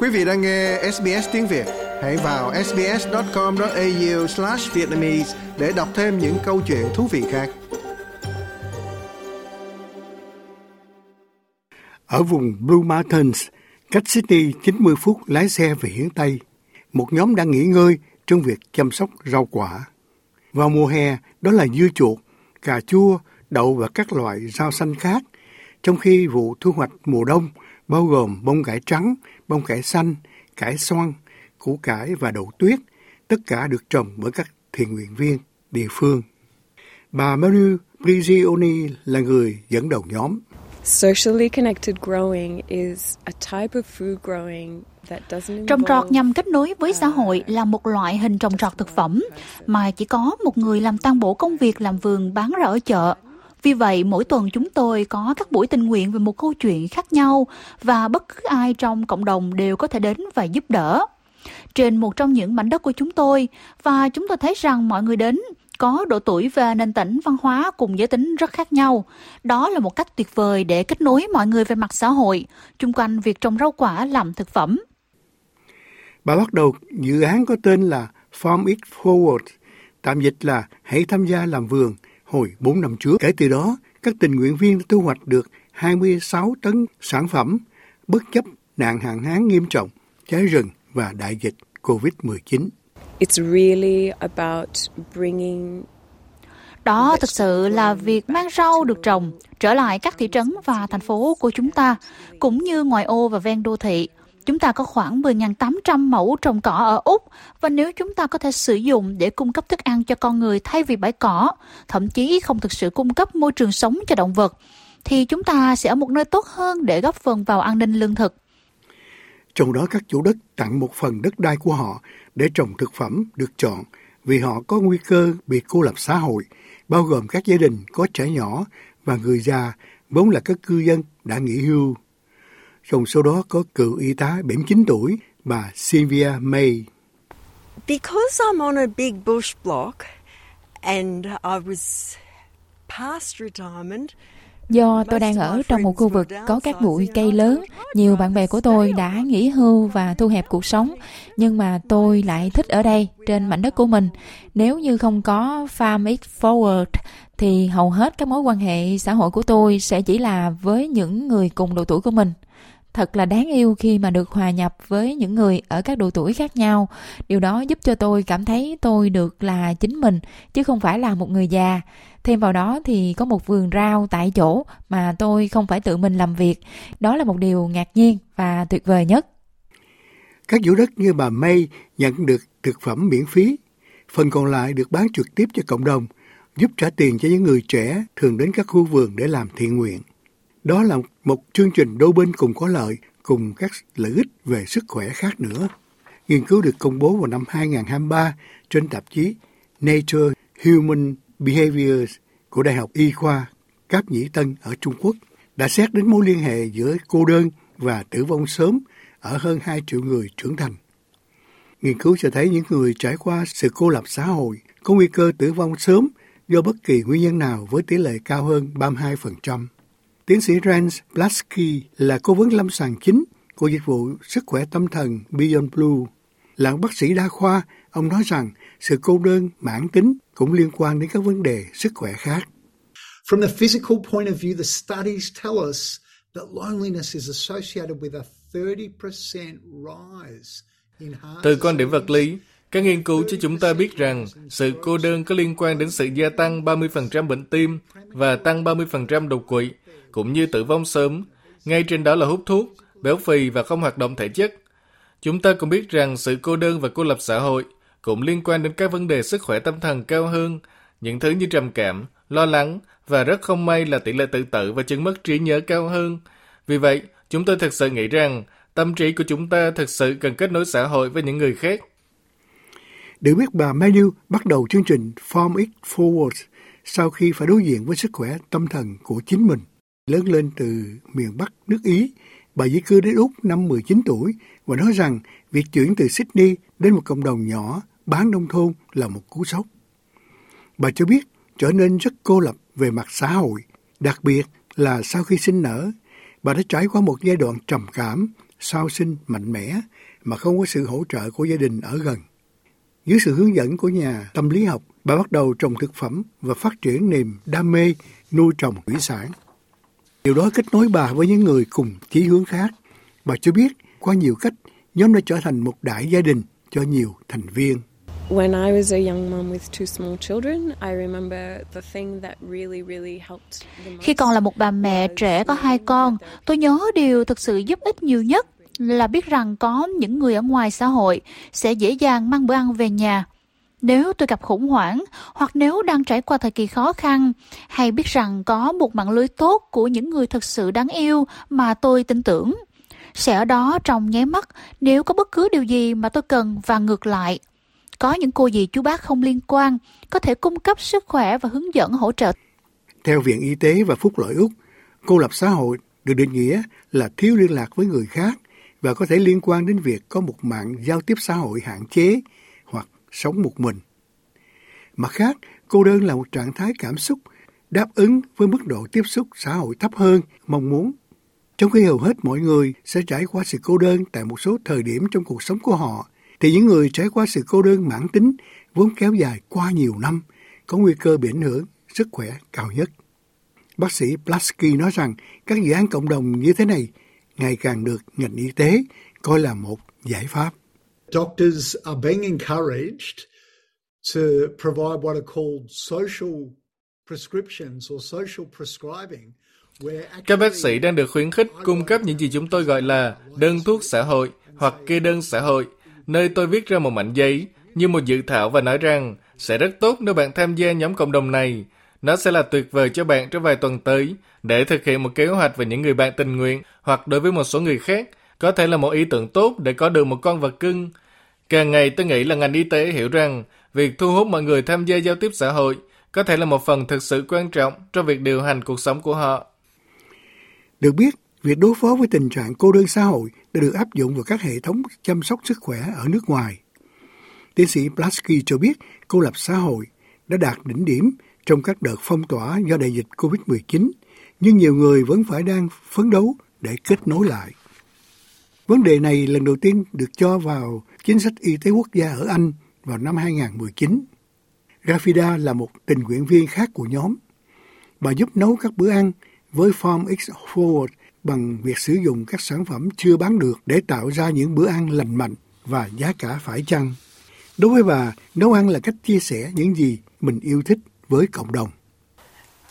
Quý vị đang nghe SBS tiếng Việt, hãy vào sbs.com.au/vietnamese để đọc thêm những câu chuyện thú vị khác. Ở vùng Blue Mountains, cách Sydney 90 phút lái xe về hướng Tây, một nhóm đang nghỉ ngơi trong việc chăm sóc rau quả. Vào mùa hè, đó là dưa chuột, cà chua, đậu và các loại rau xanh khác, trong khi vụ thu hoạch mùa đông bao gồm bông cải trắng, bông cải xanh, cải xoăn, củ cải và đậu tuyết, tất cả được trồng bởi các thiện nguyện viên địa phương. Bà Mary Prigioni là người dẫn đầu nhóm. Socially connected growing is a type of food growing Trồng trọt nhằm kết nối với xã hội là một loại hình trồng trọt thực phẩm mà chỉ có một người làm tăng bổ công việc làm vườn bán ra ở chợ. Vì vậy, mỗi tuần chúng tôi có các buổi tình nguyện về một câu chuyện khác nhau và bất cứ ai trong cộng đồng đều có thể đến và giúp đỡ. Trên một trong những mảnh đất của chúng tôi và chúng tôi thấy rằng mọi người đến có độ tuổi và nền tảng văn hóa cùng giới tính rất khác nhau. Đó là một cách tuyệt vời để kết nối mọi người về mặt xã hội, chung quanh việc trồng rau quả làm thực phẩm. Bà bắt đầu dự án có tên là Farm It Forward, tạm dịch là hãy tham gia làm vườn hồi 4 năm trước. Kể từ đó, các tình nguyện viên thu hoạch được 26 tấn sản phẩm bất chấp nạn hạn hán nghiêm trọng, cháy rừng và đại dịch COVID-19. It's really about bringing đó thực sự là việc mang rau được trồng trở lại các thị trấn và thành phố của chúng ta, cũng như ngoài ô và ven đô thị. Chúng ta có khoảng 10.800 mẫu trồng cỏ ở Úc và nếu chúng ta có thể sử dụng để cung cấp thức ăn cho con người thay vì bãi cỏ, thậm chí không thực sự cung cấp môi trường sống cho động vật, thì chúng ta sẽ ở một nơi tốt hơn để góp phần vào an ninh lương thực. Trong đó các chủ đất tặng một phần đất đai của họ để trồng thực phẩm được chọn vì họ có nguy cơ bị cô lập xã hội, bao gồm các gia đình có trẻ nhỏ và người già vốn là các cư dân đã nghỉ hưu. Trong số đó có cựu y tá 79 tuổi, bà Sylvia May. Because I'm on a big bush block and I was past retirement, Do tôi đang ở trong một khu vực có các bụi cây lớn, nhiều bạn bè của tôi đã nghỉ hưu và thu hẹp cuộc sống, nhưng mà tôi lại thích ở đây, trên mảnh đất của mình. Nếu như không có Farm It Forward, thì hầu hết các mối quan hệ xã hội của tôi sẽ chỉ là với những người cùng độ tuổi của mình thật là đáng yêu khi mà được hòa nhập với những người ở các độ tuổi khác nhau. Điều đó giúp cho tôi cảm thấy tôi được là chính mình, chứ không phải là một người già. Thêm vào đó thì có một vườn rau tại chỗ mà tôi không phải tự mình làm việc. Đó là một điều ngạc nhiên và tuyệt vời nhất. Các chủ đất như bà May nhận được thực phẩm miễn phí, phần còn lại được bán trực tiếp cho cộng đồng, giúp trả tiền cho những người trẻ thường đến các khu vườn để làm thiện nguyện đó là một chương trình đôi bên cùng có lợi, cùng các lợi ích về sức khỏe khác nữa. Nghiên cứu được công bố vào năm 2023 trên tạp chí Nature Human Behaviors của Đại học Y khoa Cáp Nhĩ Tân ở Trung Quốc đã xét đến mối liên hệ giữa cô đơn và tử vong sớm ở hơn 2 triệu người trưởng thành. Nghiên cứu cho thấy những người trải qua sự cô lập xã hội có nguy cơ tử vong sớm do bất kỳ nguyên nhân nào với tỷ lệ cao hơn 32%. Tiến sĩ Rance Blasky là cố vấn lâm sàng chính của dịch vụ sức khỏe tâm thần Beyond Blue. Là bác sĩ đa khoa, ông nói rằng sự cô đơn mãn tính cũng liên quan đến các vấn đề sức khỏe khác. From the physical point of view, the studies tell us that loneliness is associated with a 30% rise từ quan điểm vật lý, các nghiên cứu cho chúng ta biết rằng sự cô đơn có liên quan đến sự gia tăng 30% bệnh tim và tăng 30% đột quỵ, cũng như tử vong sớm. Ngay trên đó là hút thuốc, béo phì và không hoạt động thể chất. Chúng ta cũng biết rằng sự cô đơn và cô lập xã hội cũng liên quan đến các vấn đề sức khỏe tâm thần cao hơn, những thứ như trầm cảm, lo lắng và rất không may là tỷ lệ tự tử và chứng mất trí nhớ cao hơn. Vì vậy, chúng tôi thực sự nghĩ rằng tâm trí của chúng ta thực sự cần kết nối xã hội với những người khác. Được biết bà Manu bắt đầu chương trình form It Forward sau khi phải đối diện với sức khỏe tâm thần của chính mình. Lớn lên từ miền Bắc nước Ý, bà di cư đến Úc năm 19 tuổi và nói rằng việc chuyển từ Sydney đến một cộng đồng nhỏ bán nông thôn là một cú sốc. Bà cho biết trở nên rất cô lập về mặt xã hội, đặc biệt là sau khi sinh nở, bà đã trải qua một giai đoạn trầm cảm sau sinh mạnh mẽ mà không có sự hỗ trợ của gia đình ở gần. Dưới sự hướng dẫn của nhà tâm lý học, bà bắt đầu trồng thực phẩm và phát triển niềm đam mê nuôi trồng thủy sản. Điều đó kết nối bà với những người cùng chí hướng khác. Bà cho biết qua nhiều cách nhóm đã trở thành một đại gia đình cho nhiều thành viên. When I was a young mom with two small children, I remember the thing that really, really helped the most. Khi còn là một bà mẹ trẻ có hai con, tôi nhớ điều thực sự giúp ích nhiều nhất là biết rằng có những người ở ngoài xã hội sẽ dễ dàng mang bữa ăn về nhà. Nếu tôi gặp khủng hoảng hoặc nếu đang trải qua thời kỳ khó khăn, hay biết rằng có một mạng lưới tốt của những người thật sự đáng yêu mà tôi tin tưởng, sẽ ở đó trong nháy mắt nếu có bất cứ điều gì mà tôi cần và ngược lại. Có những cô dì chú bác không liên quan, có thể cung cấp sức khỏe và hướng dẫn hỗ trợ. Theo Viện Y tế và Phúc lợi Úc, cô lập xã hội được định nghĩa là thiếu liên lạc với người khác và có thể liên quan đến việc có một mạng giao tiếp xã hội hạn chế sống một mình. Mặt khác, cô đơn là một trạng thái cảm xúc đáp ứng với mức độ tiếp xúc xã hội thấp hơn mong muốn. Trong khi hầu hết mọi người sẽ trải qua sự cô đơn tại một số thời điểm trong cuộc sống của họ, thì những người trải qua sự cô đơn mãn tính vốn kéo dài qua nhiều năm có nguy cơ bị ảnh hưởng sức khỏe cao nhất. Bác sĩ Plasky nói rằng các dự án cộng đồng như thế này ngày càng được ngành y tế coi là một giải pháp. Doctors are being encouraged to provide what are called social prescriptions or social prescribing. Các bác sĩ đang được khuyến khích cung cấp những gì chúng tôi gọi là đơn thuốc xã hội hoặc kê đơn xã hội, nơi tôi viết ra một mảnh giấy như một dự thảo và nói rằng sẽ rất tốt nếu bạn tham gia nhóm cộng đồng này. Nó sẽ là tuyệt vời cho bạn trong vài tuần tới để thực hiện một kế hoạch về những người bạn tình nguyện hoặc đối với một số người khác. Có thể là một ý tưởng tốt để có được một con vật cưng. Càng ngày tôi nghĩ là ngành y tế hiểu rằng việc thu hút mọi người tham gia giao tiếp xã hội có thể là một phần thực sự quan trọng trong việc điều hành cuộc sống của họ. Được biết, việc đối phó với tình trạng cô đơn xã hội đã được áp dụng vào các hệ thống chăm sóc sức khỏe ở nước ngoài. Tiến sĩ Plasky cho biết cô lập xã hội đã đạt đỉnh điểm trong các đợt phong tỏa do đại dịch COVID-19, nhưng nhiều người vẫn phải đang phấn đấu để kết nối lại. Vấn đề này lần đầu tiên được cho vào chính sách y tế quốc gia ở Anh vào năm 2019. Rafida là một tình nguyện viên khác của nhóm. Bà giúp nấu các bữa ăn với Farm X Forward bằng việc sử dụng các sản phẩm chưa bán được để tạo ra những bữa ăn lành mạnh và giá cả phải chăng. Đối với bà, nấu ăn là cách chia sẻ những gì mình yêu thích với cộng đồng.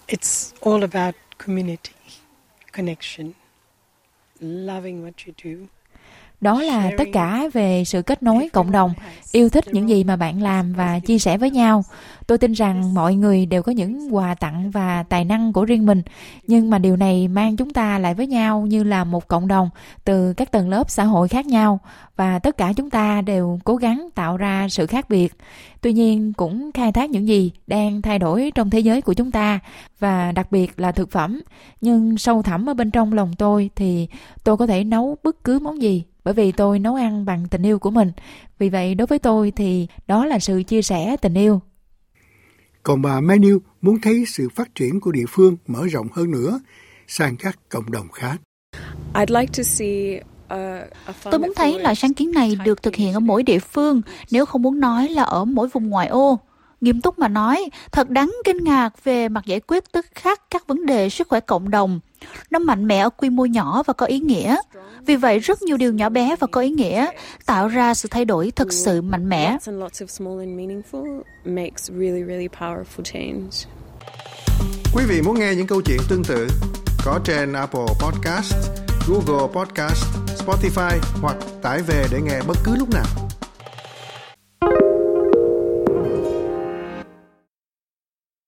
It's all about community, connection, loving what you do. Đó là tất cả về sự kết nối cộng đồng, yêu thích những gì mà bạn làm và chia sẻ với nhau. Tôi tin rằng mọi người đều có những quà tặng và tài năng của riêng mình, nhưng mà điều này mang chúng ta lại với nhau như là một cộng đồng từ các tầng lớp xã hội khác nhau và tất cả chúng ta đều cố gắng tạo ra sự khác biệt. Tuy nhiên cũng khai thác những gì đang thay đổi trong thế giới của chúng ta và đặc biệt là thực phẩm. Nhưng sâu thẳm ở bên trong lòng tôi thì tôi có thể nấu bất cứ món gì bởi vì tôi nấu ăn bằng tình yêu của mình. Vì vậy đối với tôi thì đó là sự chia sẻ tình yêu. Còn bà Menu muốn thấy sự phát triển của địa phương mở rộng hơn nữa sang các cộng đồng khác. I'd like to see Tôi muốn thấy loại sáng kiến này được thực hiện ở mỗi địa phương, nếu không muốn nói là ở mỗi vùng ngoại ô. Nghiêm túc mà nói, thật đáng kinh ngạc về mặt giải quyết tức khắc các vấn đề sức khỏe cộng đồng. Nó mạnh mẽ ở quy mô nhỏ và có ý nghĩa. Vì vậy, rất nhiều điều nhỏ bé và có ý nghĩa tạo ra sự thay đổi thật sự mạnh mẽ. Quý vị muốn nghe những câu chuyện tương tự có trên Apple Podcast, Google Podcast, Spotify hoặc tải về để nghe bất cứ lúc nào.